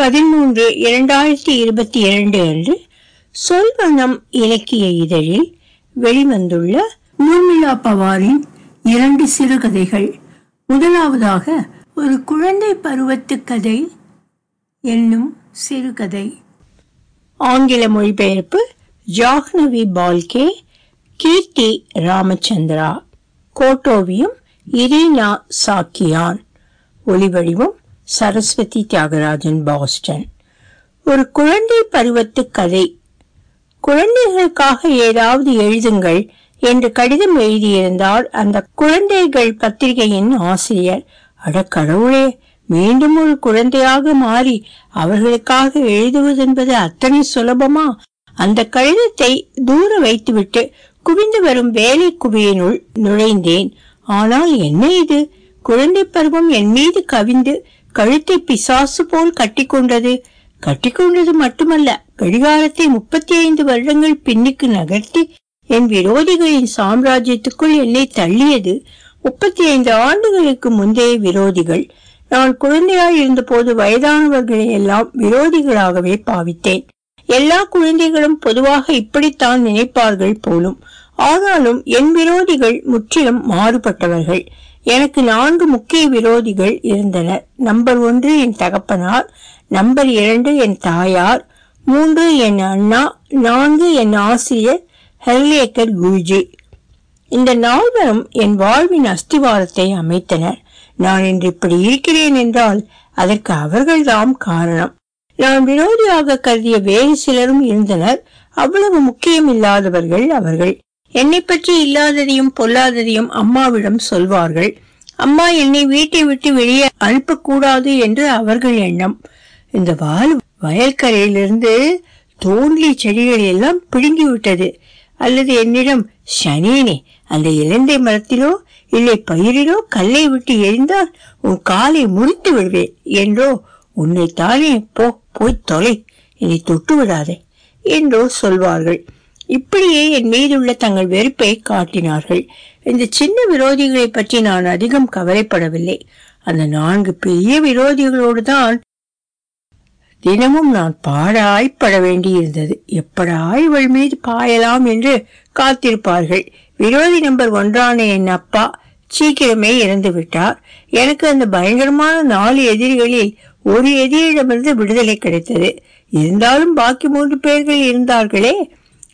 பதிமூன்று இரண்டாயிரத்தி இருபத்தி இரண்டு அன்று சொல்வனம் இலக்கிய இதழில் வெளிவந்துள்ள ஊர்மிளா பவாரின் இரண்டு சிறுகதைகள். முதலாவதாக ஒரு குழந்தை பருவத்து கதை என்னும் சிறுகதை. ஆங்கில மொழிபெயர்ப்பு ஜாஹ்னவி பால்கே கீர்த்தி ராமச்சந்திரா கோட்டோவியம் இரீனா சாக்கியான். ஒளிவடிவம் சரஸ்வதி தியாகராஜன் பாஸ்டன். ஒரு குழந்தை பருவத்து கதை. குழந்தைகளுக்காக ஏதாவது எழுதுங்கள் என்று கடிதம் எழுதியிருந்தால் அந்த குழந்தைகள் பத்திரிகையின் ஆசிரியர். அட கடவுளே மீண்டும் ஒரு குழந்தையாக மாறி அவர்களுக்காக எழுதுவதென்பது அத்தனை சுலபமா? அந்த கடிதத்தை தூர வைத்துவிட்டு குவிந்து வரும் வேலை குவியினுள் நுழைந்தேன். ஆனால் என்ன இது? குழந்தை பருவம் என் மீது கவிந்து கழுத்தை பிசாசு போல் கட்டிக்கொண்டது. கட்டிக்கொண்டது மட்டுமல்ல கடிகாரத்தை முப்பத்தி ஐந்து வருடங்கள் பின்னுக்கு நகர்த்தி என் விரோதிகளின் சாம்ராஜ்யத்துக்குள் என்னை தள்ளியது. முப்பத்தி ஐந்து ஆண்டுகளுக்கு முந்தைய விரோதிகள். நான் குழந்தையாய் இருந்தபோது வயதானவர்களை எல்லாம் விரோதிகளாகவே பாவித்தேன். எல்லா குழந்தைகளும் பொதுவாக இப்படித்தான் நினைப்பார்கள் போலும். ஆனாலும் என் விரோதிகள் முற்றிலும் மாறுபட்டவர்கள். எனக்கு நான்கு முக்கிய விரோதிகள் இருந்தனர் நம்பர் ஒன்று என் தகப்பனார். நம்பர் இரண்டு என் தாயார். மூன்று என் அண்ணா. நான்கு என் ஆசிரியர் ஹெர்லேக்கர் குருஜி இந்த நால்வரும் என் வாழ்வின் அஸ்திவாரத்தை அமைத்தனர். நான் இன்று இப்படி இருக்கிறேன் என்றால் அதற்கு அவர்கள்தாம் காரணம். நான் விரோதியாக கருதிய வேறு சிலரும் இருந்தனர். அவ்வளவு முக்கியம் இல்லாதவர்கள் அவர்கள். என்னை பற்றி இல்லாததையும் பொல்லாததையும் அம்மாவிடம் சொல்வார்கள். அம்மா என்னை வீட்டை விட்டு வெளியே அனுப்பக்கூடாது என்று அவர்கள் எண்ணம். இந்த வால் வயல்கரையிலிருந்து தோன்றி செடிகளை எல்லாம் பிடுங்கி விட்டது அல்லது என்னிடம் சனியனே அந்த இலந்தை மரத்திலோ இல்லை பயிரிலோ கல்லை விட்டு எரிந்தால் உன் காலை முறித்து விடுவேன் என்றோ உன்னை தானே போ போய் தொலை என்னை தொட்டு விடாதே என்றோ சொல்வார்கள். இப்படியே என் மீதுள்ள தங்கள் வெறுப்பை காட்டினார்கள். இந்த சின்ன விரோதிகளை பற்றி நான் அதிகம் கவலைப்படவில்லை. அந்த நான்கு பெரிய விரோதிகளோடு தான் தினமும் நான் பாடாய்ப்பட வேண்டியிருந்தது. எப்படா இவள் மீது பாயலாம் என்று காத்திருப்பார்கள். விரோதி நம்பர் ஒன்றான என் அப்பா சீக்கிரமே இறந்து விட்டார். எனக்கு அந்த பயங்கரமான நாலு எதிரிகளில் ஒரு எதிரிடமிருந்து விடுதலை கிடைத்தது. இருந்தாலும் பாக்கி மூன்று பேர்கள் இருந்தார்களே.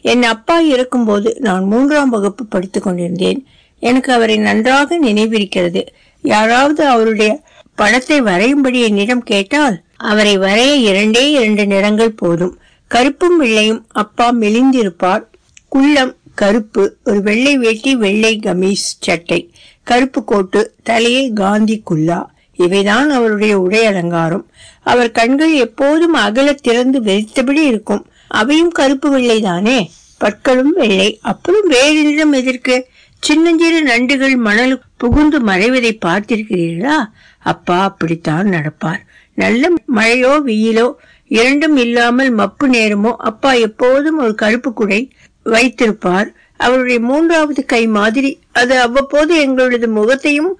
என் அப்பா இருக்கும்போது நான் மூன்றாம் வகுப்பு படித்துக் கொண்டிருந்தேன். எனக்கு அவரை நன்றாக நினைவிருக்கிறது. யாராவது அவருடைய படத்தை வரையும்படி என்னிடம் கேட்டால் அவரை வரைய இரண்டே இரண்டு நிறங்கள் போதும். கருப்பும் வெள்ளையும் அப்பா மெலிந்திருப்பார். குள்ளம் கருப்பு ஒரு வெள்ளை வேட்டி வெள்ளை கமீஸ் சட்டை. கருப்பு கோட்டு தலையே காந்தி குல்லா. இவைதான் அவருடைய உடை அலங்காரம். அவர் கண்கள் எப்போதும் அகல திறந்து வெறித்தபடி இருக்கும். அவையும் கருப்பு வெள்ளை தானே பற்களும் வெள்ளை. அப்புறம் வேறு நிறம் எதற்கு? சின்னஞ்சிறு நண்டுகள் மணல் புகுந்து மறைவதை பார்த்திருக்கிறீர்களா? அப்பா அப்படித்தான் நடப்பார். நல்ல மழையோ வெயிலோ இரண்டும் இல்லாமல் மப்பு நேரமோ அப்பா எப்போதும் ஒரு கருப்பு குடை வைத்திருப்பார். அவருடைய மூன்றாவது கை மாதிரி. அது அவ்வப்போது எங்களது முகத்தையும்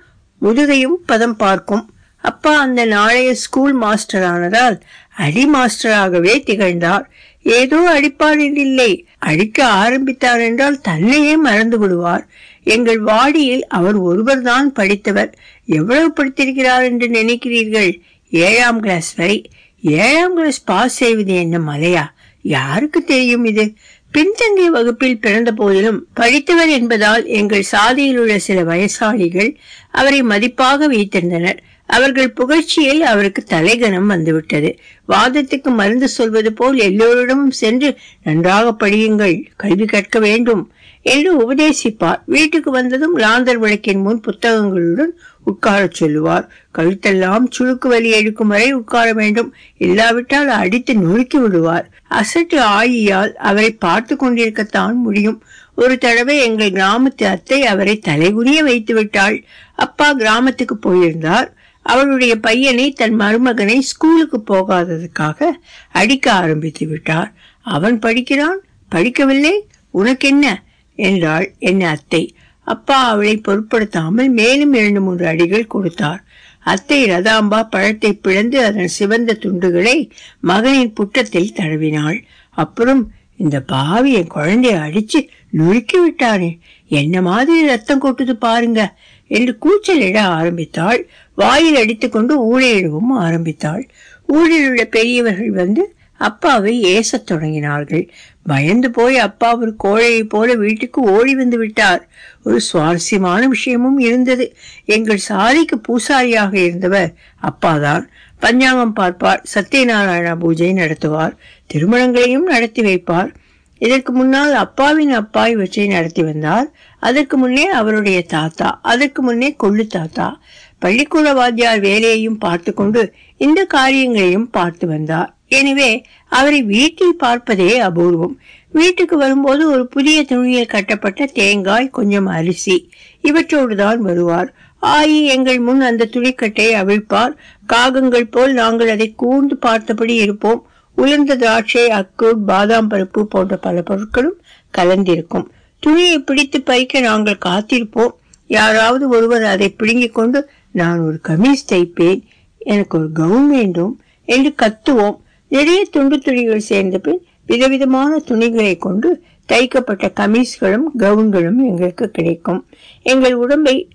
முதுகையும் பதம் பார்க்கும். அப்பா அந்த நாளைய ஸ்கூல் மாஸ்டர் ஆனதால் அடி மாஸ்டராகவே திகழ்ந்தார். ஏதோ அடிப்பார் இல்லை அடிக்க ஆரம்பித்தார் என்றால் தன்னையே மறந்து விடுவார். எங்கள் வாடியில் அவர் ஒருவர்தான் படித்தவர். எவ்வளவு படித்திருக்கிறார் என்று நினைக்கிறீர்கள்? ஏழாம் கிளாஸ் வரை. ஏழாம் கிளாஸ் பாஸ் செய்வது என்ன மலையா? யாருக்கு தெரியும் இது? பின்தங்கிய வகுப்பில் பிறந்த போதிலும் படித்தவர் என்பதால் எங்கள் சாதியில் உள்ள சில வயசாளிகள் அவரை மதிப்பாக வைத்திருந்தனர். அவர்கள் புகழ்ச்சியில் அவருக்கு தலைகணம் வந்துவிட்டது. வாதத்துக்கு மருந்து சொல்வது போல் எல்லோரிடமும் சென்று நன்றாக படியுங்கள் கல்வி கற்க வேண்டும் என்று உபதேசிப்பார். வீட்டுக்கு வந்ததும் லாந்தர் விளக்கின் முன் புத்தகங்களுடன் உட்காரச் சொல்லுவார். கழுத்தெல்லாம் சுழுக்கு வலி எடுக்கும் வரை உட்கார வேண்டும். இல்லாவிட்டால் அடித்து நொறுக்கி விடுவார். அசட்டு ஆயியால் அவரை பார்த்து கொண்டிருக்கத்தான் முடியும். ஒரு தடவை எங்கள் கிராமத்து அத்தை அவரை தலைகுனிய வைத்து விட்டாள் அப்பா கிராமத்துக்கு போயிருந்தார். அவளுடைய பையனை தன் மருமகனை ஸ்கூலுக்கு போகாததுக்காக அடிக்க ஆரம்பித்து விட்டார். அவன் படிக்கிறான்? படிக்கவில்லை? உனக்கென்ன? என்றாள் என் அத்தை. அப்பா அவளை பொருட்படுத்தாமல் மேலும் இரண்டு மூன்று அடிகள் கொடுத்தார். அத்தை ரதாம்பா பழத்தை பிளந்து அதன் சிவந்த துண்டுகளை மகனின் புட்டத்தில் தடவினாள். அப்புறம் இந்த பாவி என் குழந்தைய அடிச்சு நுறுக்கி விட்டானே? என்ன மாதிரி ரத்தம் கொட்டுது பாருங்க என்று கூச்சலிட ஆரம்பித்தாள். வாயில் அடித்துக்கொண்டு ஊழையிடவும் ஆரம்பித்தாள். ஊழில் உள்ள பெரியவர்கள் வந்து அப்பாவை ஏசத் தொடங்கினார்கள். பயந்து போய் அப்பா ஒரு கோழையை போல வீட்டுக்கு ஓடி வந்து விட்டார். ஒரு சுவாரஸ்யமான விஷயமும் இருந்தது. எங்கள் சாதிக்கு பூசாரியாக இருந்தவர் அப்பாதான். பஞ்சாங்கம் பார்ப்பார். சத்யநாராயண பூஜை நடத்துவார். திருமணங்களையும் நடத்தி வைப்பார். இதற்கு முன்னால் அப்பாவின் அப்பா இவற்றை நடத்தி வந்தார். அதற்கு முன்னே அவருடைய தாத்தா அதற்கு முன்னே கொள்ளு தாத்தா பள்ளிக்கூட வாத்தியார் வேலையையும் பார்த்து கொண்டு இந்த காரியங்களையும் பார்த்து வந்தார். எனவே அவரை வீட்டில் பார்ப்பதே அபூர்வம். வீட்டுக்கு வரும்போது ஒரு புதிய துணியில் கட்டப்பட்ட தேங்காய் கொஞ்சம் அரிசி இவற்றோடு தான் வருவார். ஆயி எங்கள் முன் அந்த துணிக்கட்டை அவிழ்ப்பார். காகங்கள் போல் நாங்கள் அதை கூர்ந்து பார்த்தபடி இருப்போம். உலர்ந்த திராட்சை அக்கு பாதாம் பருப்பு போன்ற பல பொருட்களும் கலந்திருக்கும். துணியை பிடித்து பறிக்க நாங்கள் காத்திருப்போம். யாராவது ஒருவர் அதை பிடுங்கிக் கொண்டு நான் ஒரு கமீஸ் தைப்பேன் எனக்கு ஒரு கவுன் வேண்டும் என்று கத்துவோம். நிறைய துண்டு துணிகள் சேர்ந்த பின் விதவிதமான துணிகளை கொண்டு தைக்கப்பட்ட கமீஸ்களும் கவுன்களும் எங்களுக்கு கிடைக்கும். எங்கள் உடம்பை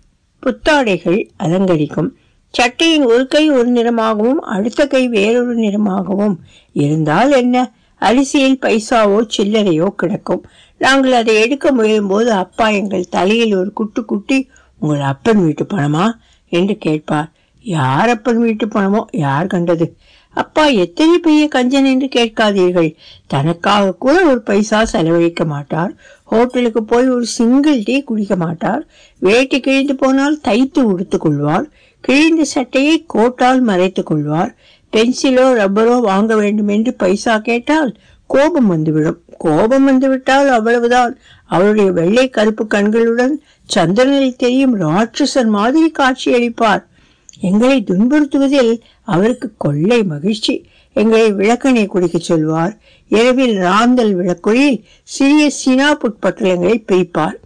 புத்தாடைகள் அலங்கரிக்கும். சட்டையின் ஒரு கை ஒரு நிறமாகவும் அடுத்த கை வேறொரு நிறமாகவும் இருந்தால் என்ன? அரிசியில் பைசாவோ சில்லறையோ கிடக்கும். நாங்கள் அதை எடுக்க முயலும் போது அப்பா எங்கள் தலையில் ஒரு குட்டு குட்டி உங்கள் அப்பன் வீட்டு பணமா? என்று கேட்பார். யார் அப்பன் வீட்டு பணமோ? யார் கண்டது? அப்பா எத்தனை பெரிய கஞ்சன் என்று கேட்காதீர்கள். தனக்காக கூட ஒரு பைசா செலவழிக்க மாட்டார். ஹோட்டலுக்கு போய் ஒரு சிங்கிள் டீ குடிக்க மாட்டார். வேட்டி கிழிந்து போனால் தைத்து உடுத்துக் கொள்வார். கிழிந்த சட்டையை கோட்டால் மறைத்துக் கொள்வார். பென்சிலோ ரப்பரோ வாங்க வேண்டும் என்று பைசா கேட்டால் கோபம் வந்துவிடும். கோபம் வந்துவிட்டால் அவ்வளவுதான். அவருடைய வெள்ளை கருப்பு கண்களுடன் சந்திரனில் தெரியும் ராட்சசன் மாதிரி காட்சியளிப்பார் எங்களை துன்புறுத்துவதில் அவருக்கு கொள்ளை மகிழ்ச்சி. எங்களை விளக்கணை குடிக்க சொல்வார். இரவில் ராந்தல் விளக்குழியில் சிறிய சினா புட்பட்டலங்களை பிரிப்பார்.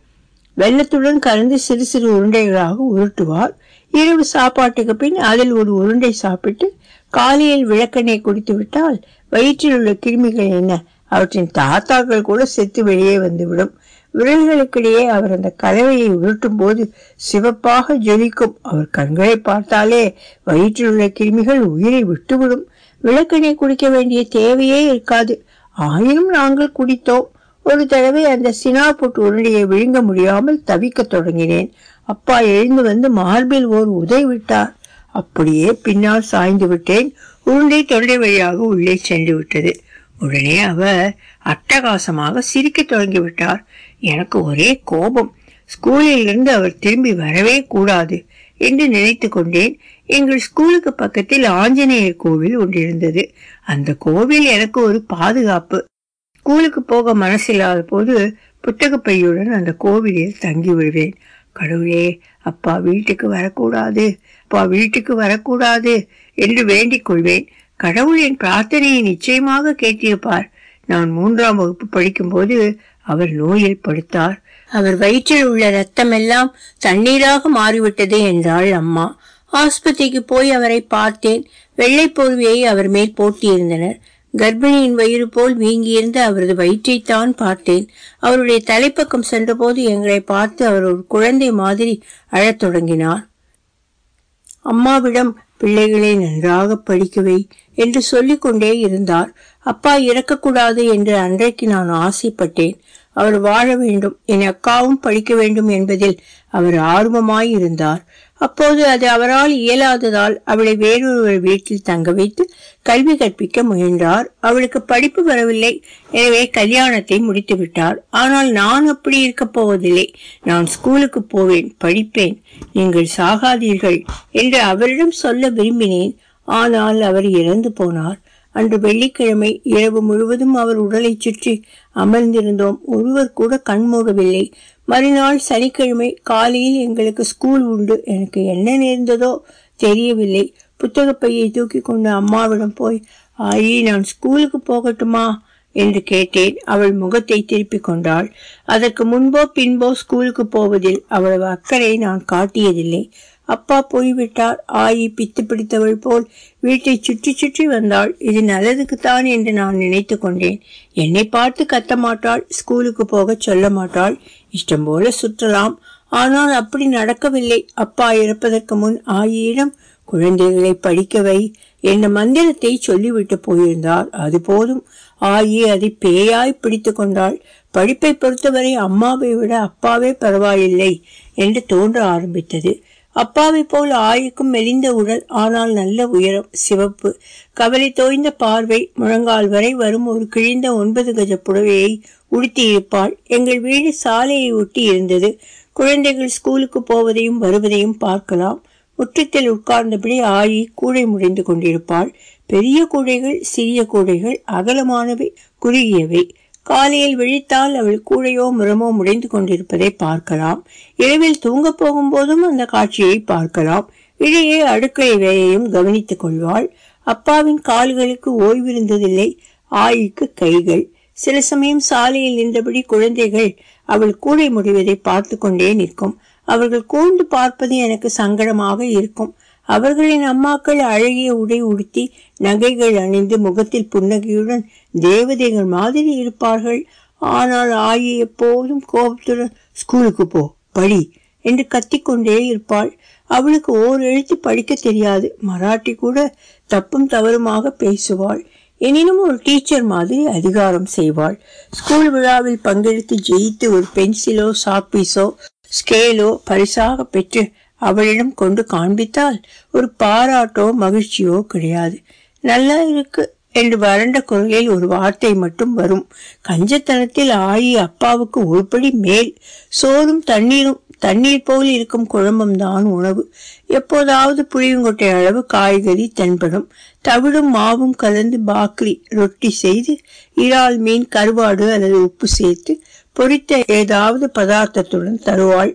வெள்ளத்துடன் கலந்து சிறு சிறு உருண்டைகளாக உருட்டுவார். இரவு சாப்பாட்டுக்கு பின் அதில் ஒரு உருண்டை சாப்பிட்டு காலையில் விளக்கெண்ணெய் குடித்து விட்டால் வயிற்றில் உள்ள கிருமிகள் என்ன? அவற்றின் தாத்தாக்கள் கூட செத்து வெளியே வந்துவிடும். விரல்களுக்கிடையே அவர் அந்த கலவையை உருட்டும் போது சிவப்பாக ஜொலிக்கும். அவர் கண்களை பார்த்தாலே வயிற்றில் உள்ள கிருமிகள் உயிரை விட்டுவிடும். விளக்கெண்ணெய் குடிக்க வேண்டிய தேவையே இருக்காது. ஆயினும் நாங்கள் குடித்தோம். ஒரு தடவை அந்த சினாபுட் உருண்டையை விழுங்க முடியாமல் தவிக்க தொடங்கினேன். அப்பா எழுந்து வந்து மார்பில் ஓர் உதை விட்டார். அப்படியே பின்னால் சாய்ந்து விட்டேன். உருண்டை தொண்டை வழியாக உள்ளே சென்று விட்டது. உடனே அவர் அட்டகாசமாக சிரிக்க தொடங்கி விட்டார். எனக்கு ஒரே கோபம். ஸ்கூலில் இருந்து அவர் திரும்பி வரவே கூடாது என்று நினைத்து கொண்டேன். எங்கள் ஸ்கூலுக்கு பக்கத்தில் ஆஞ்சநேயர் கோவில் ஒன்றிருந்தது அந்த கோவில் எனக்கு ஒரு பாதுகாப்பு. ஸ்கூலுக்கு போக மனசில்லாத போது புத்தக பையுடன் அந்த கோவிலில் தங்கி விடுவேன் கடவுளே அப்பா வீட்டுக்கு வரக்கூடாது அப்பா வீட்டுக்கு வரக்கூடாது என்று வேண்டிக் கொள்வேன். கடவுள் என் பிரார்த்தனையை நிச்சயமாக கேட்டிருப்பார். நான் மூன்றாம் வகுப்பு படிக்கும்போது அவர் நோயில் படுத்தார். அவர் வயிற்றில் உள்ள ரத்தம் எல்லாம் தண்ணீராக மாறிவிட்டது என்றாள் அம்மா. ஆஸ்பத்திரிக்கு போய் அவரை பார்த்தேன். வெள்ளை போர்வையை அவர் மேல் போட்டியிருந்தனர். கர்ப்பிணியின் வயிறு போல் வீங்கியிருந்த அவரது வயிற்றைத்தான் பார்த்தேன். அவருடைய தலைப்பக்கம் சென்றபோது எங்களை பார்த்து அவர் ஒரு குழந்தை மாதிரி அழத் தொடங்கினார். அம்மாவிடம் பிள்ளைகளை நன்றாக படிக்கவை என்று சொல்லிக்கொண்டே இருந்தார். அப்பா இறக்கக்கூடாது என்று அன்றைக்கு நான் ஆசைப்பட்டேன். அவர் வாழ வேண்டும். என் அக்காவும் படிக்க வேண்டும் என்பதில் அவர் ஆர்வமாய் இருந்தார். அப்போது அது அவரால் இயலாததால் அவளை வேறொருவர் வீட்டில் தங்க வைத்து கல்வி கற்பிக்க முயன்றார். அவளுக்கு படிப்பு வரவில்லை. எனவே கல்யாணத்தை முடித்து விட்டார். ஆனால் நான் அப்படி இருக்க போவதில்லை. நான் ஸ்கூலுக்கு போவேன் படிப்பேன். நீங்கள் சாகாதீர்கள் என்று அவரிடம் சொல்ல விரும்பினேன். ஆனால் அவர் இறந்து போனார். அன்று வெள்ளிக்கிழமை இரவு முழுவதும் அவர் உடலை சுற்றி அமர்ந்திருந்தோம். ஒருவர் கூட கண் மூடவில்லை. மறுநாள் சனிக்கிழமை காலையில் எங்களுக்கு ஸ்கூல் உண்டு. எனக்கு என்ன நேர்ந்ததோ தெரியவில்லை. புத்தகப்பையை தூக்கி கொண்டு அம்மாவிடம் போய் ஆயி நான் ஸ்கூலுக்கு போகட்டுமா? என்று கேட்டேன். அவள் முகத்தை திருப்பிக் கொண்டாள். அதற்கு முன்போ பின்போ ஸ்கூலுக்கு போவதில் அவ்வளவு அக்கறை நான் காட்டியதில்லை. அப்பா போய்விட்டார். ஆயி பித்து பிடித்தவள் போல் வீட்டை சுற்றி சுற்றி வந்தாள். இது நல்லதுக்குத்தான் என்று நான் நினைத்து கொண்டேன். என்னை பார்த்து கத்த மாட்டாள். ஸ்கூலுக்கு போக சொல்ல மாட்டாள். இஷ்டம் போல சுற்றலாம். ஆனால் அப்படி நடக்கவில்லை. அப்பா இறப்பதற்கு முன் ஆயிடம் குழந்தைகளை படிக்க வை என்ற மந்திரத்தை சொல்லிவிட்டு போயிருந்தார். அது போதும். ஆயி அதை பேயாய் பிடித்து கொண்டாள். படிப்பை பொறுத்தவரை அம்மாவை விட அப்பாவே பரவாயில்லை என்று தோன்ற ஆரம்பித்தது. அப்பாவை போல் ஆயுக்கும் மெலிந்த உடல் ஆனால் நல்ல உயரம் சிவப்பு. கவலை தோய்ந்த பார்வை முழங்கால் வரை வரும் ஒரு கிழிந்த ஒன்பது கஜ புடவையை உடுத்தியிருப்பாள். எங்கள் வீடு சாலையை ஒட்டி இருந்தது. குழந்தைகள் ஸ்கூலுக்கு போவதையும் வருவதையும் பார்க்கலாம். முற்றத்தில் உட்கார்ந்தபடி ஆயி கூடை முடிந்து கொண்டிருப்பாள். பெரிய கூடைகள் சிறிய கூடைகள் அகலமானவை குறுகியவை. காலையில் விழித்தால் அவள் கூடையோ முரமோ முடைந்து கொண்டிருப்பதை பார்க்கலாம். இரவில் தூங்க போகும்போதும் அந்த காட்சியை பார்க்கலாம். இடையே அடுக்கை வேலையும் கவனித்துக் கொள்வாள். அப்பாவின் கால்களுக்கு ஓய்விருந்ததில்லை ஆயிக்கு கைகள். சில சமயம் சாலையில் நின்றபடி குழந்தைகள் அவள் கூடை முடிவதை பார்த்து கொண்டே நிற்கும். அவர்கள் கூர்ந்து பார்ப்பது எனக்கு சங்கடமாக இருக்கும். அவர்களின் அம்மாக்கள் அழகிய உடை உடுத்தி நகைகள் அணிந்து முகத்தில் புன்னகையுடன் தேவதைகள் மாதிரி இருப்பார்கள். ஆனால் ஆயி எப்போதும் கோபத்துடன் ஸ்கூலுக்கு போ படி என்று கத்திக்கொண்டே இருப்பாள். அவளுக்கு ஓர் எழுத்து படிக்க தெரியாது. மராட்டி கூட தப்பும் தவறுமாக பேசுவாள். எனினும் ஒரு டீச்சர் மாதிரி அதிகாரம் செய்வாள். ஸ்கூல் விழாவில் பங்கெடுத்து ஜெயித்து ஒரு பென்சிலோ சாப்பீஸோ ஸ்கேலோ பரிசாக பெற்று அவளிடம் கொண்டு காண்பித்தால் ஒரு பாராட்டோ மகிழ்ச்சியோ கிடையாது. நல்லா இருக்கு. என்று வறண்ட குரலில் ஒரு வார்த்தை மட்டும் வரும். கஞ்சத்தனத்தில் ஆயி அப்பாவுக்கு ஒருபடி மேல் சோறும் தண்ணீரும் தண்ணீர் போல் இருக்கும் குழம்பும் தான் உணவு. எப்போதாவது புளியங்கொட்டை அளவு காய்கறி தென்படும். தவிடும் மாவும் கலந்து பாக்ரி ரொட்டி செய்து இறால் மீன் கருவாடு அல்லது உப்பு சேர்த்து பொரித்த ஏதாவது பதார்த்தத்துடன் தருவாள்.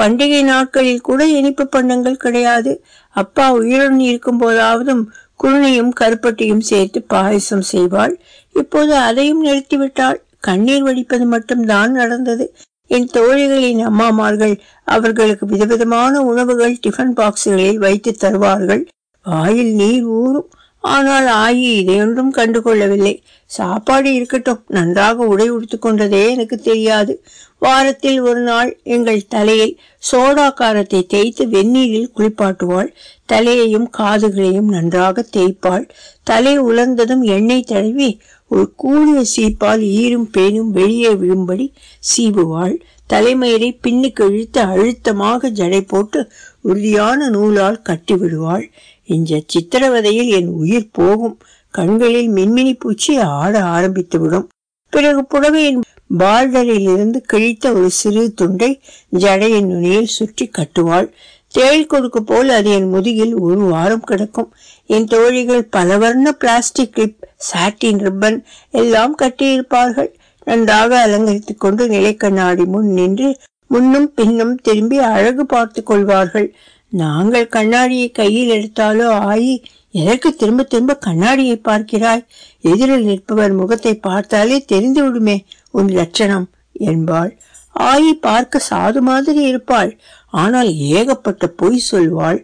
பண்டிகை நாட்களில் கூட இனிப்பு பண்டங்கள் கிடையாது. அப்பா உயிருடன் இருக்கும் போதாவதும் குருணையும் கருப்பட்டியும் சேர்த்து பாயசம் செய்வாள். இப்போது அதையும் நிறுத்திவிட்டாள். கண்ணீர் வடிப்பது மட்டும்தான் நடந்தது. என் தோழிகளின் அம்மாமார்கள் அவர்களுக்கு விதவிதமான உணவுகள் டிஃபன் பாக்ஸுகளில் வைத்து தருவார்கள். வாயில் நீர் ஊறும். ஆனால் ஆயி இதையொன்றும் கண்டுகொள்ளவில்லை. சாப்பாடு இருக்கட்டும். நன்றாக உடை உடுத்து கொண்டதே எனக்கு தெரியாது. வாரத்தில் ஒரு நாள் எங்கள் தலையை சோடா காரத்தை தேய்த்து வெந்நீரில் குளிப்பாட்டுவாள். தலையையும் காதுகளையும் நன்றாக தேய்ப்பாள். தலை உலர்ந்ததும் எண்ணெய் தடவி ஒரு கூடிய சீப்பால் ஈரும் பேனும் வெளியே விழும்படி சீவுவாள். தலைமயிரை பின்னுக்கு இழுத்து அழுத்தமாக ஜடை போட்டு உறுதியான நூலால் கட்டி விடுவாள். இந்த சித்திரவதையில் என் உயிர் போகும். கண்களில் மின்மினி பூச்சி ஆட ஆரம்பித்துவிடும். பிறகு புடவையின் பால்டரில் இருந்து கிழித்த ஒரு சிறு துண்டை ஜடையின் நுனியில் சுற்றி கட்டுவாள். தேள் கொடுக்கு போல் அது என் முதுகில் ஒரு வாரம் கிடக்கும். என் தோழிகள் பல வர்ண பிளாஸ்டிக் கிளிப் சாட்டின் ரிப்பன் எல்லாம் கட்டியிருப்பார்கள். நன்றாக அலங்கரித்துக் கொண்டு நிலைக்கண்ணாடி முன் நின்று முன்னும் பின்னும் திரும்பி அழகு பார்த்து கொள்வார்கள். நாங்கள் கண்ணாடியை கையில் எடுத்தாலோ ஆயி எதற்கு திரும்ப திரும்ப கண்ணாடியை பார்க்கிறாய். எதிரில் நிற்பவர் முகத்தை பார்த்தாலே தெரிந்து விடுமே உன் லட்சணம் என்பாள். ஆயி பார்க்க சாது மாதிரி இருப்பாள். ஆனால் ஏகப்பட்ட பொய் சொல்வாள்.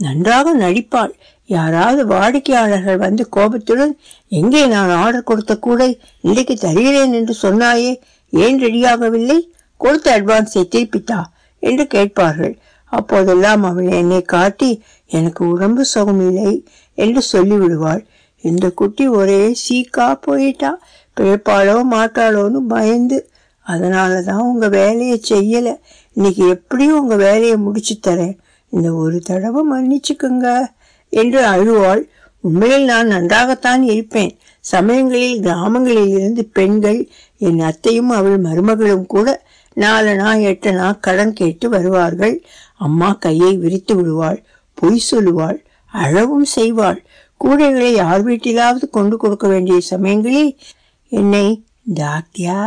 நன்றாக நடிப்பாள். யாராவது வாடிக்கையாளர்கள் வந்து கோபத்துடன் எங்கே நான் ஆர்டர் கொடுத்த கூடை இன்றைக்கு தருகிறேன் என்று சொன்னாயே ஏன் ரெடியாகவில்லை கொடுத்த அட்வான்ஸை திருப்பித்தா? என்று கேட்பார்கள். அப்போதெல்லாம் அவள் என்னை காட்டி எனக்கு உடம்பு சுகமில்லை என்று சொல்லிவிடுவாள். இந்த குட்டி ஒரே சீக்கா போயிட்டா பிழைப்பாளோ மாட்டாளோன்னு பயந்து. அதனால தான் உங்கள் வேலையை செய்யலை. இன்னைக்கு எப்படியும் உங்கள் வேலையை முடிச்சு தரேன். இந்த ஒரு தடவை மன்னிச்சுக்குங்க என்று அழுவாள். உண்மையில் நான் நன்றாகத்தான் இருப்பேன். சமயங்களில் கிராமங்களில் இருந்து பெண்கள் என் அத்தையும் அவள் மருமகளும் கூட நாலனா எட்டனா கடன் கேட்டு வருவார்கள். அம்மா கையை விரித்து விடுவாள் பொய் சொல்லுவாள் அழவும் செய்வாள். கூடைகளை யார் வீட்டிலாவது கொண்டு கொடுக்க வேண்டிய சமயங்களில் என்னை தாத்தியா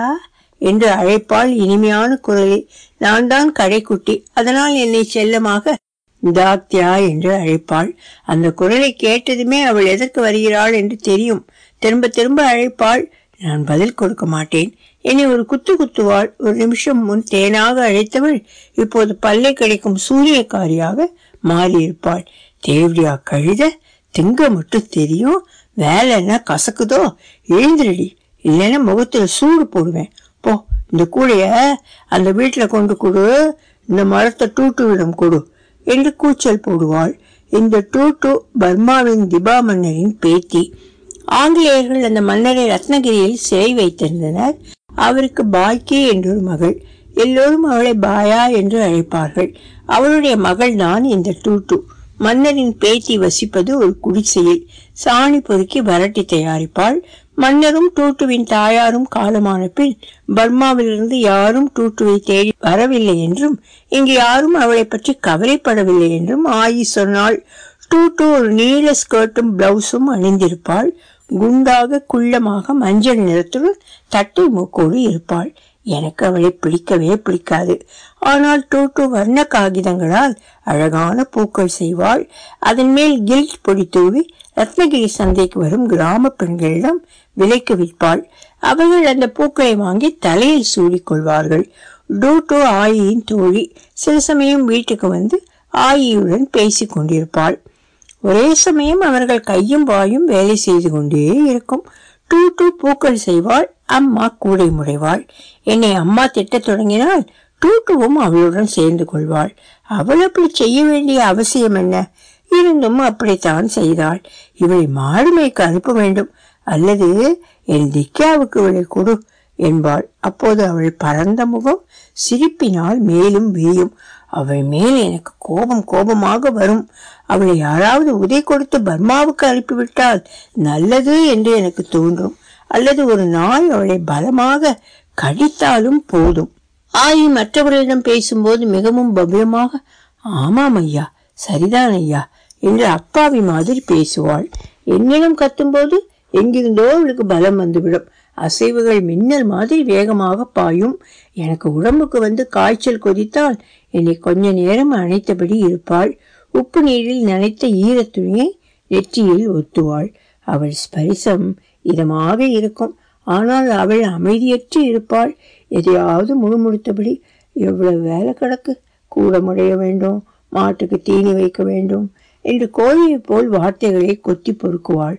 என்று அழைப்பாள் இனிமையான குரலில் நான் தான் கடைக்குட்டி அதனால் என்னை செல்லமாக தாத்தியா என்று அழைப்பாள். அந்த குரலை கேட்டதுமே அவள் எதற்கு வருகிறாள் என்று தெரியும். திரும்ப திரும்ப அழைப்பாள் நான் பதில் கொடுக்க மாட்டேன். என்னை ஒரு குத்து குத்துவாள் ஒரு நிமிஷம் முன் தேனாக அழைத்தவள் இப்போது பல்லை கிடைக்கும் சூரியக்காரியாக மாறியிருப்பாள். தேவடியா கழுத திங்க மட்டும் தெரியும் வேலை என்ன கசக்குதோ? எழுந்திரடி இல்லைன்னா முகத்துல சூடு போடுவேன். போ இந்த கூடைய அந்த வீட்டுல கொண்டு கொடு இந்த மரத்தை டூட்டுவிடம் கொடு என்று கூச்சல் போடுவாள். இந்த டூட்டு பர்மாவின் திபா மன்னரின் பேத்தி. ஆங்கிலேயர்கள் அந்த மன்னரை ரத்னகிரியில் சிறை வைத்திருந்தனர். அவருக்கு பாக்கி என்றொரு மகள். எல்லோரும் அவளை பாயா என்று அழைப்பார்கள். அவளுடைய மகள் தான் இந்த டூட்டு மன்னரின் பேத்தி வசிப்பது ஒரு குடிசையில் சாணி பொறுக்கி வரட்டி தயாரிப்பாள். மன்னரும் டூட்டுவின் தாயாரும் காலமான பின் பர்மாவிலிருந்து யாரும் டூட்டுவை தேடி வரவில்லை என்றும் இங்கு யாரும் அவளை பற்றி கவலைப்படவில்லை என்றும் ஆயி சொன்னாள் டூட்டு ஒரு நீல ஸ்கர்ட்டும் பிளவுஸும் அணிந்திருப்பாள். குண்டாக குள்ளமாக மஞ்சள் நிறத்தில் தட்டை மூக்கோடு இருப்பாள். எனக்கு அவளை பிடிக்கவே பிடிக்காது. ஆனால் டூட்டு வர்ண காகிதங்களால் அழகான பூக்கள் செய்வாள். அதன் மேல் கில்ட் பொடி தூவி ரத்னகிரி சந்தைக்கு வரும் கிராம பெண்களிடம் விலைக்கு விற்பாள். அவர்கள் அந்த பூக்களை வாங்கி தலையில் சூடிக்கொள்வார்கள் டூட்டு ஆயியின் தோழி சில சமயம் வீட்டுக்கு வந்து ஆயியுடன் பேசிக் கொண்டிருப்பாள். ஒரே சமயம் அவர்கள் கையும் வாயும் வேலை செய்து கொண்டே இருக்கும். டூ டூ பூக்கள் செய்வாள் அம்மா கூடை முடைவாள். என்னை அம்மா திட்டத் தொடங்கினால் டூட்டுவும் அவளுடன் சேர்ந்து கொள்வாள். அவள் அப்படி செய்ய வேண்டிய அவசியம் என்ன? இருந்தும் அப்படித்தான் செய்தாள். இவளை மாடுமைக்கு அனுப்ப வேண்டும். அல்லது என் திக்காவுக்கு இவளை கொடு. என்பாள். அப்போது அவள் பரந்த முகம் சிரிப்பினால் மேலும் வீயும் அவள் மேல் எனக்கு கோபம் கோபமாக வரும். அவளை யாராவது உதை கொடுத்து பர்மாவுக்கு அனுப்பிவிட்டால் நல்லது என்று எனக்கு தோன்றும். அல்லது ஒரு நாய் அவளை பலமாக கடித்தாலும் போதும். ஆயி மற்றவர்களிடம் பேசும்போது மிகவும் பவ்யமாக ஆமாம் ஐயா சரிதான் ஐயா என்று அப்பாவி மாதிரி பேசுவாள். என்னிடம் கத்தும்போது எங்கிருந்தோ அவளுக்கு பலம் வந்துவிடும். அசைவுகள் மின்னல் மாதிரி வேகமாக பாயும். எனக்கு உடம்புக்கு வந்து காய்ச்சல் கொதித்தால் என்னை கொஞ்ச நேரம் அணைத்தபடி இருப்பாள். உப்பு நீரில் நனைத்த ஈரத்துணியை நெற்றியில் ஒத்துவாள். அவள் ஸ்பரிசம் இதமாக இருக்கும். ஆனால் அவள் அமைதியற்று இருப்பாள். எதையாவது முழுமுழுத்தபடி எவ்வளவு வேலை கிடக்கு? கூட முடைய வேண்டும் மாட்டுக்கு தீனி வைக்க வேண்டும் என்று கோழியைப் போல் வார்த்தைகளை கொத்தி பொறுக்குவாள்.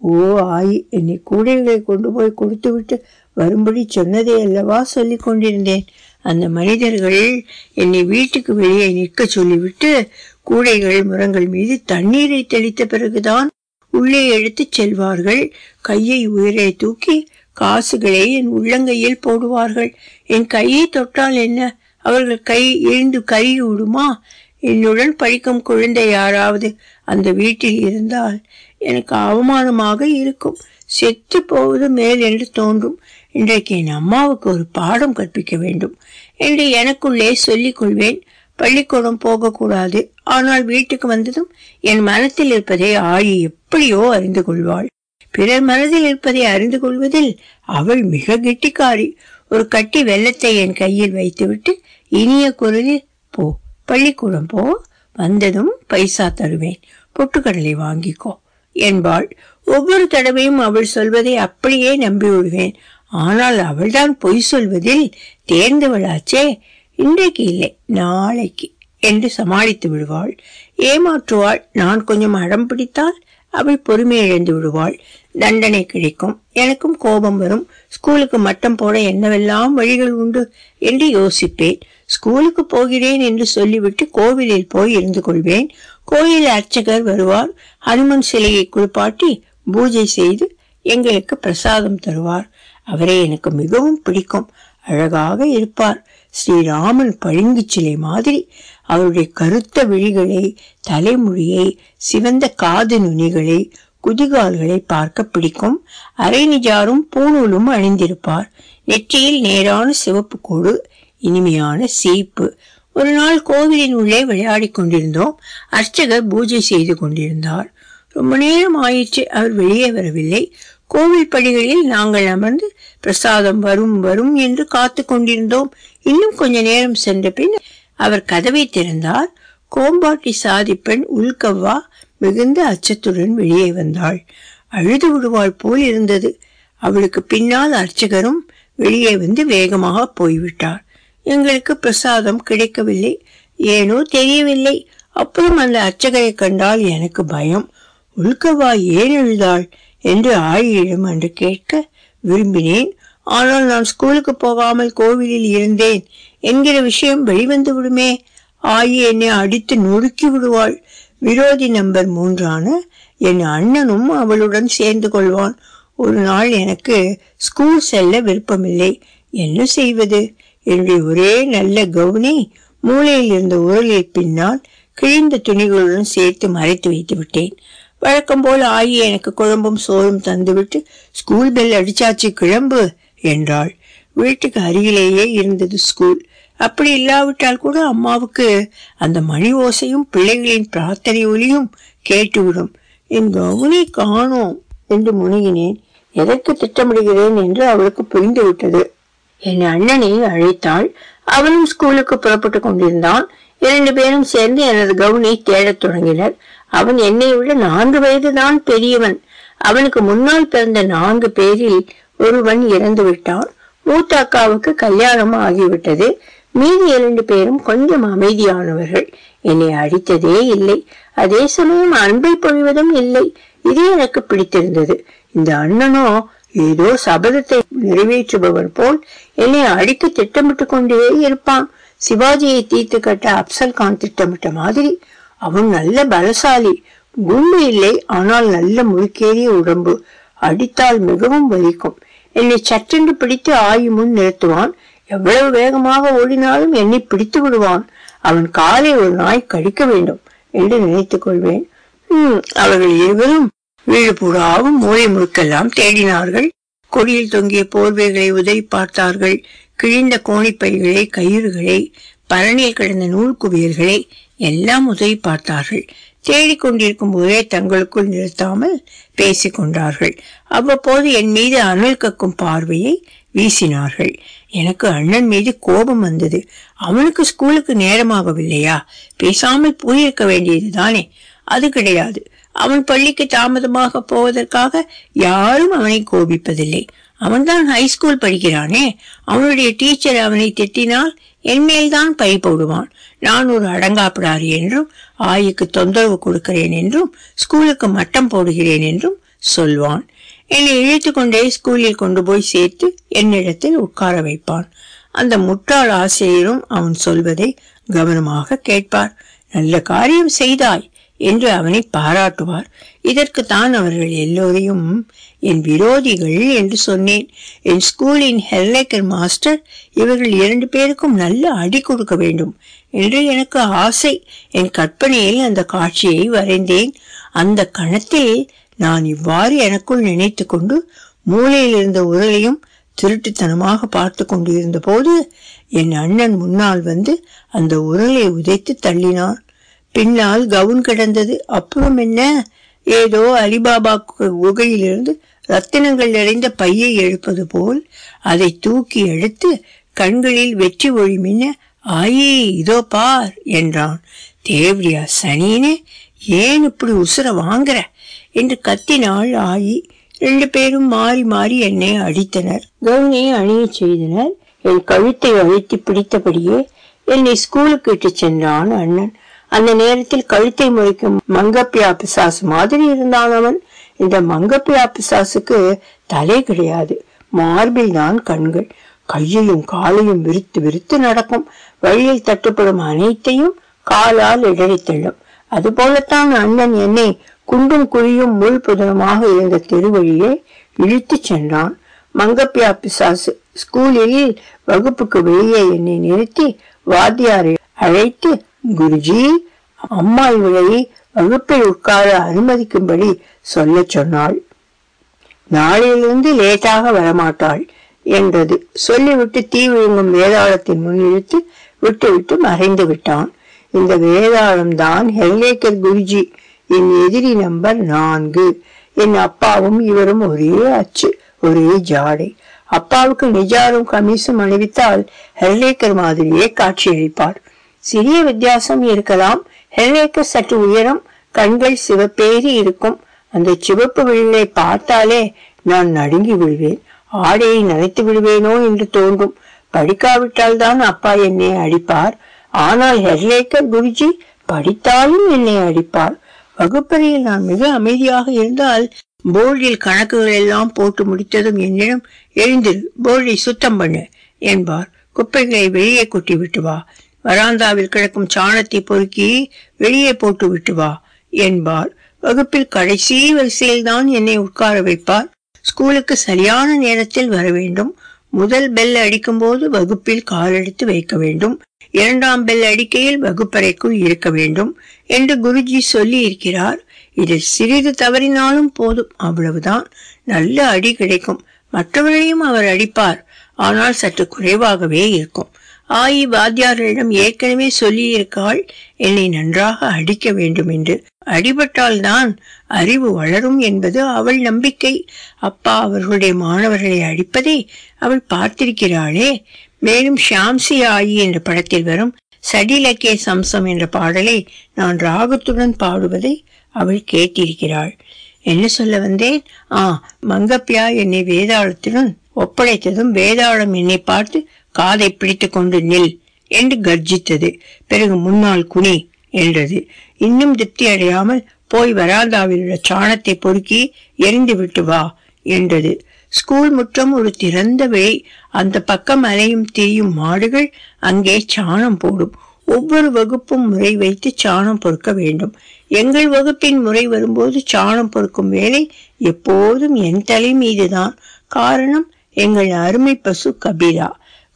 ஓ ஆயி என்னை கூடைகளை கொண்டு போய் கொடுத்துவிட்டு வரும்படி சொன்னதே அல்லவா சொல்லி கொண்டிருந்தேன். அந்த மனிதர்கள் என்னை வீட்டுக்கு வெளியே நிற்க சொல்லிவிட்டு கூடைகள் முரங்கள் மீது தண்ணீரை தெளித்த பிறகுதான் உள்ளே எடுத்துச் செல்வார்கள். கையை உயிரை தூக்கி காசுகளை என் உள்ளங்கையில் போடுவார்கள். என் கையை தொட்டால் என்ன? அவர்கள் கை எழுந்து கருகி விடுமா என்னுடன் படிக்கும் குழந்தை யாராவது அந்த வீட்டில் இருந்தால் எனக்கு அவமானமாக இருக்கும். செத்து போவது மேல் என்று தோன்றும். இன்றைக்கு என் அம்மாவுக்கு ஒரு பாடம் கற்பிக்க வேண்டும். என்று எனக்குள்ளே சொல்லிக் கொள்வேன். பள்ளிக்கூடம் போகக்கூடாது. ஆனால் வீட்டுக்கு வந்ததும் என் மனத்தில் இருப்பதை ஆழி எப்படியோ அறிந்து கொள்வாள். பிறர் மனதில் இருப்பதை அறிந்து கொள்வதில் அவள் மிக கெட்டிக்காரி. ஒரு கட்டி வெள்ளத்தை என் கையில் வைத்துவிட்டு இனிய குரலில் போ பள்ளிக்கூடம் போ. வந்ததும் பைசா தருவேன். பொட்டுக்கடலை வாங்கிக்கோ. என்பாள். ஒவ்வொரு தடவையும் அவள் சொல்வதை அப்படியே நம்பி விடுவேன் ஆனால் அவள்தான் பொய் சொல்வதில் தேர்ந்தவளாச்சே. இன்றைக்கு இல்லை நாளைக்கு என்று சமாளித்து விடுவாள். ஏமாற்றுவாள். நான் கொஞ்சம் அடம் பிடித்தால் அவள் பொறுமை இழந்து விடுவாள். தண்டனை கிடைக்கும். எனக்கும் கோபம் வரும். ஸ்கூலுக்கு மட்டம் போட என்னவெல்லாம் வழிகள் உண்டு என்று யோசிப்பேன். ஸ்கூலுக்கு போகிறேன் என்று சொல்லிவிட்டு கோவிலில் போய் இருந்து கொள்வேன் கோயில் அர்ச்சகர் வருவார். ஹனுமன் சிலையை குளிப்பாட்டி பூஜை செய்து எங்களுக்கு பிரசாதம் தருவார். அவரே எனக்கு மிகவும் பிடிக்கும். அழகாக இருப்பார். ஸ்ரீராமன் பளிங்கு சிலை மாதிரி. அவருடைய கருத்த விழிகளை தலைமுடியை சிவந்த காது நுனிகளை குதிகால்களை பார்க்க பிடிக்கும். அரை நிஜாரும் பூணூலும் அணிந்திருப்பார். நெற்றியில் நேரான சிவப்பு கோடு இனிமையான சீப்பு. ஒரு நாள் கோவிலின் உள்ளே விளையாடிக் கொண்டிருந்தோம். அர்ச்சகர் பூஜை செய்து கொண்டிருந்தார். ரொம்ப நேரம் ஆயிற்று அவர் வெளியே வரவில்லை. கோவில் படிகளில் நாங்கள் அமர்ந்து பிரசாதம் வரும் வரும் என்று காத்து கொண்டிருந்தோம். இன்னும் கொஞ்ச நேரம் சென்ற பின் அவர் கதவை திறந்தார். கோம்பாட்டி சாதிப்பெண் உள்கவ்வா மிகுந்த அச்சத்துடன் வெளியே வந்தாள். அழுது விடுவாள் போல் இருந்தது. அவளுக்கு பின்னால் அர்ச்சகரும் வெளியே வந்து வேகமாக போய்விட்டார். எங்களுக்கு பிரசாதம் கிடைக்கவில்லை. ஏனோ தெரியவில்லை. அப்புறம் அந்த அர்ச்சகரை கண்டால் எனக்கு பயம். உள்கவா ஏன் எழுதாள் என்று ஆழியிடம் அன்று கேட்க விரும்பினேன். ஆனால் நான் ஸ்கூலுக்கு போகாமல் கோவிலில் இருந்தேன். என்கிற விஷயம் வெளிவந்து விடுமே. ஆயி என்னை அடித்து நொறுக்கி விடுவாள். விரோதி நம்பர் மூன்றான என் அண்ணனும் அவளுடன் சேர்ந்து கொள்வான். ஒரு நாள் எனக்கு ஸ்கூல் செல்ல விருப்பமில்லை. என்ன செய்வது? என்னுடைய ஒரே நல்ல கவுனி மூலையில் இருந்த உரலில் பின்னால் கிழிந்த துணிகளுடன் சேர்த்து மறைத்து வைத்து விட்டேன். வழக்கம் போல் ஆகி எனக்கு குழம்பும் சோறும் தந்துவிட்டு ஸ்கூல் பெல் அடிச்சாச்சு கிளம்பு என்றாள். வீட்டுக்கு அருகிலேயே இருந்தது ஸ்கூல். அப்படி இல்லாவிட்டால் கூட அம்மாவுக்கு அந்த மணி ஓசையும் பிள்ளைகளின் பிரார்த்தனை ஒலியும் கேட்டுவிடும். என் கவுனி காணோம் என்று முனகினேன் எதற்கு திட்டமிடுகிறேன்? என்று அவளுக்கு புரிந்துவிட்டது. என் அண்ணனை அழைத்தாள். அவனும் ஸ்கூலுக்கு புறப்பட்டு கொண்டிருந்தான். இரண்டு பேரும் சேர்ந்து எனது கவுனை தேடத் தொடங்கினர். அவன் என்னை விட நான்கு வயதுதான் பெரியவன். அவனுக்கு முன்னால் பிறந்த நான்கு பேரில் ஒருவன் இறந்து விட்டான். மூத்த அக்காவுக்கு கல்யாணம் ஆகிவிட்டது. மீதி இரண்டு பேரும் கொஞ்சம் அமைதியானவர்கள். என்னை அடித்ததே இல்லை. அதே சமயம் அன்பை பொழிவதும் இல்லை. இது எனக்கு பிடித்திருந்தது. இந்த அண்ணனோ ஏதோ சபதத்தை நிறைவேற்றுபவர் போல் என்னை அடிக்க திட்டமிட்டு கொண்டே இருப்பான். சிவாஜியை தீர்த்து கட்ட அப்சல் கான் திட்டமிட்ட மாதிரி. அவன் நல்ல பலசாலி. குண்டு இல்லை ஆனால் நல்ல முறுக்கேறிய உடம்பு. அடித்தால் மிகவும் வலிக்கும். என்னை சற்றென்று பிடித்து ஆயு முன் நிறுத்துவான். எவ்வளவு வேகமாக ஓடினாலும் என்னை பிடித்து விடுவான். அவன் காலை ஒரு நாய் கடிக்க வேண்டும் என்று நினைத்துக் கொள்வேன். அவர்கள் இருவரும் வீடு பூராவும் மூலை முழுக்கெல்லாம் தேடினார்கள். கொடியில் தொங்கிய போர்வைகளை உதறி பார்த்தார்கள். கிழிந்த கோணிப்பைகளை கயிறுகளை பரணியில் கிடந்த நூல் குவியல்களை எல்லாம் உதவி பார்த்தார்கள். தேடிக்கொண்டிருக்கும் போதே தங்களுக்குள் நிறுத்தாமல் பேசிக் கொண்டார்கள். அவ்வப்போது என் மீது அனல் கக்கும் பார்வையை வீசினார்கள். எனக்கு அண்ணன் மீது கோபம் வந்தது. அவனுக்கு ஸ்கூலுக்கு நேரமாகவில்லையா? பேசாமல் போயிருக்க வேண்டியது தானே அது கிடையாது. அவன் பள்ளிக்கு தாமதமாக போவதற்காக யாரும் அவனை கோபிப்பதில்லை. அவன்தான் ஹைஸ்கூல் படிக்கிறானே. அவனுடைய டீச்சர் அவனை திட்டினால் என் மேல்தான் பை போடுவான். நான் ஒரு அடங்காப்பிடாரி என்றும் ஆய்க்கு தொந்தரவு கொடுக்கிறேன் என்றும் ஸ்கூலுக்கு மட்டம் போடுகிறேன் என்றும் சொல்வான். என்னை இழுத்து கொண்டே ஸ்கூலில் கொண்டு போய் சேர்த்து என்னிடத்தில் உட்கார வைப்பான். அந்த முட்டாள் ஆசிரியரும் அவன் சொல்வதை கவனமாக கேட்பார். நல்ல காரியம் செய்தாய். என்று அவனை பாராட்டுவார். இதற்கு தான் அவர்கள் எல்லோரையும் என் விரோதிகள் என்று சொன்னேன். என் ஸ்கூலின் ஹெர்லேக்கர் மாஸ்டர் இவர்கள் இரண்டு பேருக்கும் நல்ல அடி கொடுக்க வேண்டும் என்று எனக்கு ஆசை. என் கற்பனையில் அந்த காட்சியை வரைந்தேன். அந்த கணத்தில் நான் இவ்வாறு எனக்குள் நினைத்து கொண்டு மூலையில் இருந்த உரலையும் திருட்டுத்தனமாக பார்த்து கொண்டிருந்த போது என் அண்ணன் முன்னால் வந்து அந்த உரலை உதைத்து தள்ளினான். பின்னால் கவுன் கிடந்தது. அப்புறம் என்ன? ஏதோ அலிபாபா கு- குகையிலிருந்து ரத்தினங்கள் நிறைந்த பையை எடுப்பது போல் அதை தூக்கி எடுத்து கண்களில் வெற்றி ஒளி மின்ன ஆயே இதோ பார் என்றான். தேவ்ரியா சனினே ஏன் இப்படி உசுர வாங்குற? என்று கத்தினாள் ஆயி ரெண்டு பேரும் மாறி மாறி என்னை அடித்தனர். கவுனை அணியச் செய்தனர். என் கழுத்தை அழுத்தி பிடித்தபடியே என்னை ஸ்கூலுக்கு இட்டு சென்றான் அண்ணன். அந்த நேரத்தில் கழுத்தை முறைக்கும் மங்கப்பியா பிசாசு மாதிரி இருந்தான் அவன். இந்த மங்கப்பியா பிசாசுக்கு தலை கிடையாது. மார்பில் தான் கண்கள். கையையும் காலையும் விரித்து விரித்து நடக்கும். வழியில் தட்டுப்படும் அனைத்தையும் காலால் இடறி தள்ளும். அதுபோலத்தான் அண்ணன் என்னை குண்டும் குழியும் முள் புதனமாக இருந்த தெருவழியை இழுத்துச் சென்றான். மங்கப்பியா பிசாசு ஸ்கூலில் வகுப்புக்கு வெளியே என்னை நிறுத்தி வாத்தியாரை அழைத்து குருஜி அம்மா இவளை வகுப்பில் உட்கார அனுமதிக்கும்படி சொல்ல சொன்னாள். நாளையிலிருந்து லேட்டாக வரமாட்டாள் என்றது சொல்லிவிட்டு தீ விழுங்கும் வேதாளத்தின் முன் விட்டுவிட்டு மறைந்து விட்டான். இந்த வேதாளம் தான் ஹெல்லேக்கர் குருஜி என் எதிரி நம்பர் நான்கு. என் அப்பாவும் இவரும் ஒரே அச்சு ஒரே ஜாடை. அப்பாவுக்கு நிஜாரும் கமிசும் அணிவித்தால் ஹெல்லேக்கர் மாதிரியே காட்சியளிப்பார். சிறிய வித்தியாசம் இருக்கலாம். ஹெர்லேக்கர் சற்று உயரம் கண்கள் சிவப்பேறி இருக்கும். அந்த சிவப்பு விழிலை பார்த்தாலே நான் நடுங்கி விடுவேன் ஆடையை நனைத்து விடுவேனோ என்று தோன்றும். படிக்காவிட்டால் தான் அப்பா என்னை அடிப்பார். ஆனால் ஹெர்லேக்கர் குருஜி படித்தாலும் என்னை அடிப்பார். வகுப்பறையில் நான் மிக அமைதியாக இருந்தால் போர்டில் கணக்குகள் எல்லாம் போட்டு முடித்ததும் என்னிடம் எழுந்திரு போர்டை சுத்தம் பண்ணு என்பார். குப்பைகளை வெளியே கொட்டி விட்டு வா. வராந்தாவில் கிடக்கும் சாணத்தை பொறுக்கி வெளியே போட்டு விட்டு வா என்பார். வகுப்பில் கடைசி வரிசையில் தான் என்னை உட்கார வைப்பார். ஸ்கூலுக்கு சரியான நேரத்தில் வர வேண்டும். முதல் பெல் அடிக்கும் போது வகுப்பில் காலெடுத்து வைக்க வேண்டும். இரண்டாம் பெல் அடிக்கையில் வகுப்பறைக்குள் இருக்க வேண்டும் என்று குருஜி சொல்லி இருக்கிறார் இதில் சிறிது தவறினாலும் போதும் அவ்வளவுதான். நல்ல அடி கிடைக்கும். மற்றவர்களையும் அவர் அடிப்பார். ஆனால் சற்று குறைவாகவே இருக்கும். ஆயி வாத்தியாரிடம் ஏற்கனவே சொல்லியிருக்காள் என்னை நன்றாக அடிக்க வேண்டும் என்று. அடிபட்டால்தான் அறிவு வளரும் என்பது அவள் நம்பிக்கை. அப்பா அவர்களுடைய மாணவர்களை அடிப்பதை அவள் பார்த்திருக்கிறாளே. மேலும் ஷாம்சி ஆயி என்ற படத்தில் வரும் சடிலக்கே சம்சம் என்ற பாடலை நான் ராகத்துடன் பாடுவதை அவள் கேட்டிருக்கிறாள். என்ன சொல்ல வந்தேன்? ஆ மங்கப்பியா என்னை வேதாளத்துடன் ஒப்படைத்ததும் வேதாளம் என்னை பார்த்து காதை பிடித்து கொண்டு நில் என்று கர்ஜித்தது. பிறகு முன்னால் குனி என்றது. இன்னும் திருப்தி அடையாமல் போய் வராந்தாவிலுள்ள சாணத்தை பொறுக்கி எரிந்து விட்டு வா என்றது. ஸ்கூல் முற்றம் ஒரு திறந்த வெளி அந்த பக்கம் அலையும் திரியும் மாடுகள் அங்கே சாணம் போடும். ஒவ்வொரு வகுப்பும் முறை வைத்து சாணம் பொறுக்க வேண்டும். எங்கள் வகுப்பின் முறை வரும்போது சாணம் பொறுக்கும் வேலை எப்போதும் என் தலை மீதுதான். காரணம் எங்கள் அருமை பசு கபிலா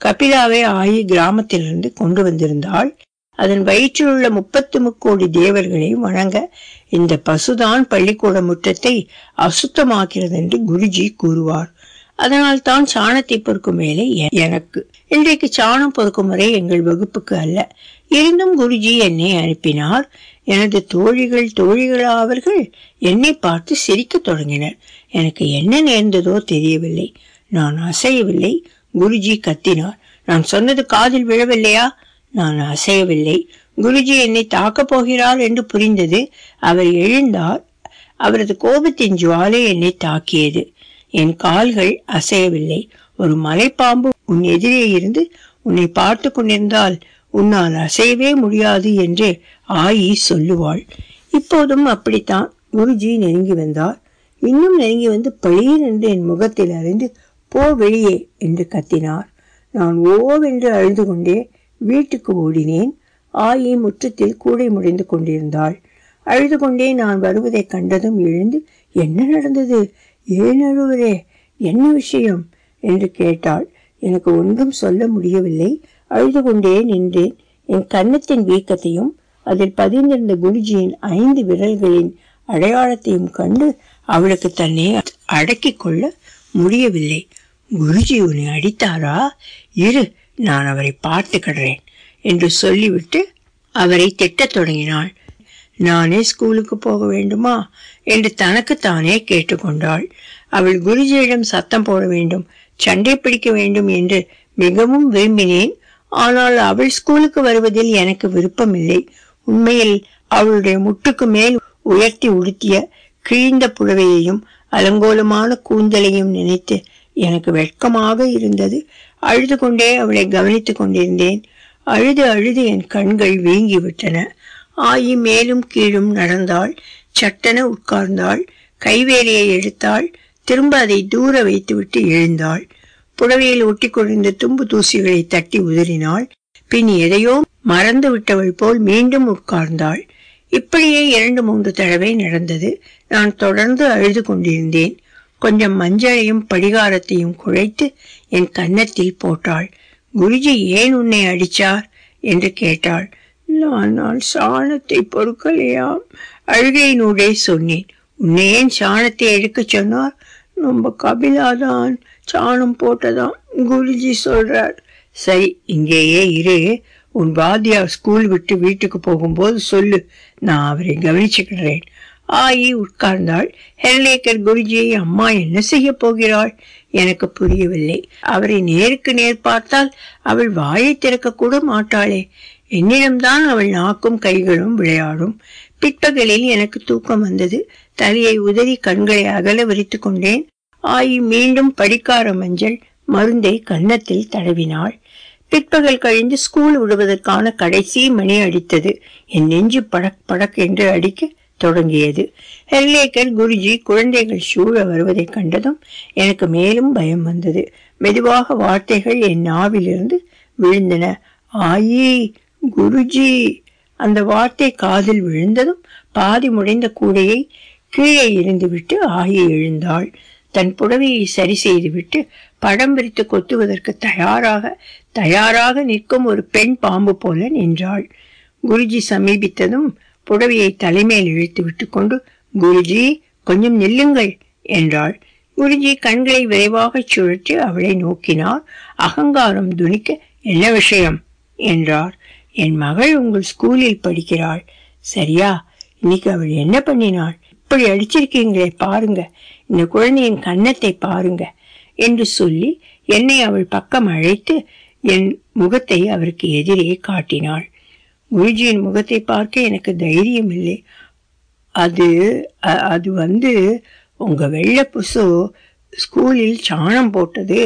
கபிலாவை ஆயி கிராமத்திலிருந்து கொண்டு வந்திருந்தாள். அதன் வயிற்றில் உள்ள முப்பத்து முக்கோடி தேவர்களை வணங்க இந்த பசுதான் பள்ளிக்கூட முற்றத்தை அசுத்தமாக்கிறது என்று குருஜி கூறுவார். அதனால் தான் சாணத்தை பொறுக்கும் வேலை எனக்கு. இன்றைக்கு சாணம் பொறுக்கும் முறை எங்கள் வகுப்புக்கு அல்ல. இருந்தும் குருஜி என்னை அனுப்பினார். எனது தோழிகள் தோழிகளாவர்கள் என்னை பார்த்து சிரிக்கத் தொடங்கினர். எனக்கு என்ன நேர்ந்ததோ தெரியவில்லை. நான் அசையவில்லை. குருஜி கத்தினார். நான் சொன்னது காதில் விழவில்லையா? நான் அசையவில்லை. குருஜி என்னை தாக்கப் போகிறார் என்று புரிந்தது. அவர் எழுந்தார். அவரது கோபத்தின் ஜுவாலை என்னை தாக்கியது. என் கால்கள் அசையவில்லை. ஒரு மலைப்பாம்பு உன் எதிரே இருந்து உன்னை பார்த்து கொண்டிருந்தால் உன்னால் அசையவே முடியாது என்று ஆயி சொல்லுவாள். இப்போதும் அப்படித்தான் குருஜி நெருங்கி வந்தார். இன்னும் நெருங்கி வந்து பளீர் என்று என் முகத்தில் அறிந்து போ வெளியே என்று கத்தினார். நான் ஓவென்று அழுது கொண்டே வீட்டுக்கு ஓடினேன். ஆயி முற்றத்தில் கூடை முடிந்து கொண்டிருந்தாள். அழுது கொண்டே நான் வருவதைக் கண்டதும் எழுந்து என்ன நடந்தது? ஏன் அழுவரே என்ன விஷயம்? என்று கேட்டாள். எனக்கு ஒன்றும் சொல்ல முடியவில்லை. அழுது கொண்டே நின்றேன். என் கன்னத்தின் வீக்கத்தையும் அதில் பதிந்திருந்த குருஜியின் ஐந்து விரல்களின் அடையாளத்தையும் கண்டு அவளுக்கு தன்னை அடக்கிக் கொள்ள முடியவில்லை. குருஜி உன்னை அடித்தாரா? இரு நான் அவரை பார்த்துக்கிடுறேன் என்று சொல்லிவிட்டு அவரை திட்டத் தொடங்கினாள். நானே ஸ்கூலுக்கு போக வேண்டுமா? என்று தனக்குத்தானே கேட்டுக்கொண்டாள். அவள் குருஜியிடம் சத்தம் போட வேண்டும் சண்டை பிடிக்க வேண்டும் என்று மிகவும் விரும்பினேன். ஆனால் அவள் ஸ்கூலுக்கு வருவதில் எனக்கு விருப்பமில்லை. உண்மையில் அவளுடைய முட்டுக்கு மேல் உயர்த்தி உடுத்திய கிழிந்த புடவையையும் அலங்கோலமான கூந்தலையும் நினைத்து எனக்கு வெட்கமாக இருந்தது. அழுது கொண்டே அவளை கவனித்துக் கொண்டிருந்தேன். அழுது அழுது என் கண்கள் வீங்கிவிட்டன. ஆயி மேலும் கீழும் நடந்தாள். சட்டென உட்கார்ந்தாள். கைவேலியை எடுத்தாள். திரும்ப அதை தூர வைத்துவிட்டு எழுந்தாள். புடவையில் ஒட்டி கொண்டிருந்த தும்பு தூசிகளை தட்டி உதறினாள். பின் எதையோ மறந்து விட்டவள் போல் மீண்டும் உட்கார்ந்தாள். இப்படியே இரண்டு மூன்று தடவை நடந்தது. நான் தொடர்ந்து அழுது கொண்டிருந்தேன். கொஞ்சம் மஞ்சளையும் படிகாரத்தையும் குழைத்து என் கன்னத்தில் போட்டாள். குருஜி ஏன் உன்னை அடிச்சார்? என்று கேட்டாள். நான் நான் சாணத்தை பொறுக்கலையாம் அழுகையினூடே சொன்னேன். உன்னை ஏன் சாணத்தை எடுக்கச் சொன்னார்? நம்ம கபிலாதான் சாணம் போட்டதாம் குருஜி சொல்றார். சரி இங்கேயே இரு. உன் வாத்தியார் ஸ்கூல் விட்டு வீட்டுக்கு போகும்போது சொல்லு. நான் அவரை கவனிச்சுக்கிறேன். ஆயி உட்கார்ந்தாள். ஹெர்லேக்கர் குருஜியை அம்மா என்ன செய்ய போகிறாள்? எனக்கு புரியவில்லை. அவரை நேருக்கு நேர் பார்த்தால் அவள் வாயை திறக்க கூட மாட்டாளே. என்னிடம்தான் அவள் நாக்கும் கைகளும் விளையாடும். பிற்பகலில் எனக்கு தூக்கம் வந்தது. தலையை உதறி கண்களை அகல விரித்து கொண்டேன். ஆயி மீண்டும் படிக்கார மஞ்சள் மருந்தை கன்னத்தில் தடவினாள். பிற்பகல் கழிந்து ஸ்கூல் விடுவதற்கான கடைசி மணி அடித்தது. என் நெஞ்சு படக் படக் என்று அடிக்க தொடங்கியது. ஹெர்லேக்கர் குருஜி குழந்தைகள் சூழ வருவதைக் கண்டதும் எனக்கு மேலும் பயம் வந்தது. மெதுவாக வார்த்தைகள் என் நாவிலிருந்து விழுந்தன. ஆயி குருஜி! அந்த வார்த்தை காதில் விழுந்ததும் பாதி முடைந்த கூடையை கீழே இருந்துவிட்டு ஆயி எழுந்தாள். தன் புடவையை சரி செய்துவிட்டு படம் பிரித்து கொத்துவதற்கு தயாராக தயாராக நிற்கும் ஒரு பெண் பாம்பு போல நின்றாள். குருஜி சமீபித்ததும் புடவையை தலைமேல் இழுத்து விட்டு கொண்டு குருஜி கொஞ்சம் நில்லுங்கள் என்றாள். குருஜி கண்களை விரைவாக சுழற்றி அவளை நோக்கினார். அகங்காரம் துணிக்க என்ன விஷயம்? என்றார். என் மகள் உங்கள் ஸ்கூலில் படிக்கிறாள். சரியா? இன்னைக்கு அவள் என்ன பண்ணினாள்? இப்படி அடிச்சிருக்கீங்களே பாருங்க. இந்த குழந்தையின் கன்னத்தை பாருங்க என்று சொல்லி என்னை அவள் பக்கம் அழைத்து என் முகத்தை அவருக்கு எதிரே காட்டினாள். குருஜியின் முகத்தை பார்க்க எனக்கு தைரியம் இல்லை அது அது வந்து உங்க வெள்ளை புசு ஸ்கூலில் சாணம் போட்டது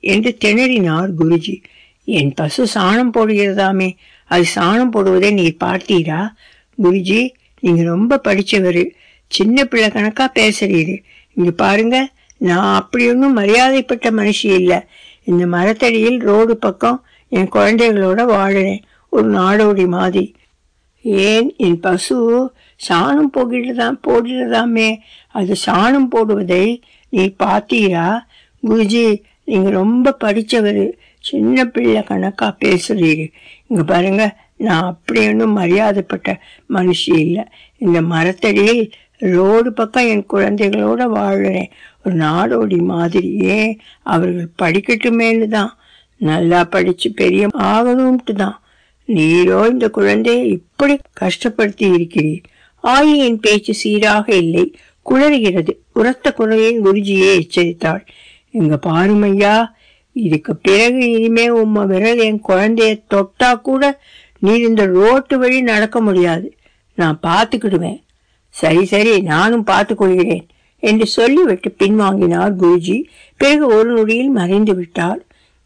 என்று திணறினார் குருஜி. என் பசு சாணம் போடுகிறதாமே அது சாணம் போடுவதை நீ பார்த்தீரா? குருஜி நீங்க ரொம்ப படித்தவர் சின்ன பிள்ளை கணக்கா பேசுறீரு. இங்க பாருங்க நான் அப்படி ஒன்றும் மரியாதைப்பட்ட மனுஷி இல்லை. இந்த மரத்தடியில் ரோடு பக்கம் என் குழந்தைகளோட வாழறேன். ஒரு நாடோடி மாதிரி. ஏன்? என் பசு சாணம் போகிறதாம் போடுகிறதாமே அது சாணம் போடுவதை நீ பார்த்தீரா குருஜி நீங்கள் ரொம்ப படித்தவர் சின்ன பிள்ளை கணக்கா பேசுறீரு. இங்கே பாருங்க நான் அப்படி ஒன்றும் மரியாதைப்பட்ட மனுஷி இல்லை. இந்த மரத்தடியில் ரோடு பக்கம் என் குழந்தைகளோட வாழ்கிறேன் ஒரு நாடோடி மாதிரியே அவர்கள் படிக்கட்டுமேனு தான் நல்லா படித்து பெரிய ஆகணும்ட்டு தான் நீரோ இந்த குழந்தையை இப்படி கஷ்டப்படுத்தி இருக்கிறீர். ஆயியின் பேச்சு சீராக இல்லை. குளறுகிறது உரத்த குரலில் குருஜியை எச்சரித்தாள். எங்க பாருமையா இதுக்கு பிறகு இனிமே உம்ம விரல் என் குழந்தைய தொட்டா கூட நீர் இந்த ரோட்டு வழி நடக்க முடியாது. நான் பார்த்துக்கிடுவேன். சரி சரி நானும் பார்த்துக் கொள்கிறேன் என்று சொல்லிவிட்டு பின்வாங்கினார் குருஜி. பிறகு ஒரு நொடியில் மறைந்து விட்டார்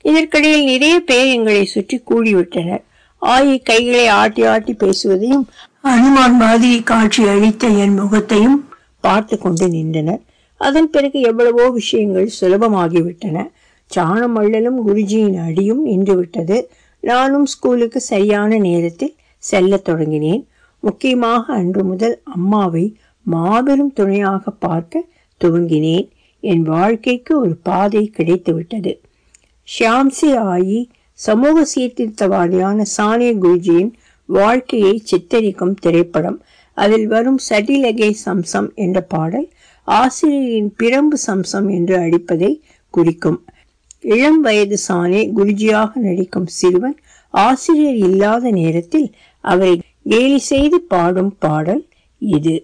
இதற்கிடையில் நிறைய பேர் எங்களை சுற்றி கூடிவிட்டனர். ஆயி கைகளை ஆட்டி ஆட்டி பேசுவதையும் அனுமான் மாதிரி காட்சி அளித்த என் முகத்தையும் பார்த்து கொண்டு நின்றனர். அதன் பிறகு எவ்வளவோ விஷயங்கள் சுலபமாகிவிட்டன. சாணம் அள்ளலும் குருஜியின் அடியும் நின்று விட்டது நானும் ஸ்கூலுக்கு சரியான நேரத்தில் செல்லத் தொடங்கினேன். முக்கியமாக அன்று முதல் அம்மாவை மாபெரும் துணையாக பார்க்க துவங்கினேன். என் வாழ்க்கைக்கு ஒரு பாதை கிடைத்துவிட்டது. ஷியாம்சி ஆயி சமூக சீர்திருத்தவாதியான சானிய குருஜியின் வாழ்க்கையை சித்தரிக்கும் திரைப்படம். அதில் வரும் சட்டிலகே சம்சம் என்ற பாடல் ஆசிரியரின் பிரம்பு சம்சம் என்று அடிப்பதை குறிக்கும். இளம் வயது சானே குருஜியாக நடிக்கும் சிறுவன் ஆசிரியர் இல்லாத நேரத்தில் அவரை கேலி செய்து பாடும் பாடல் இது.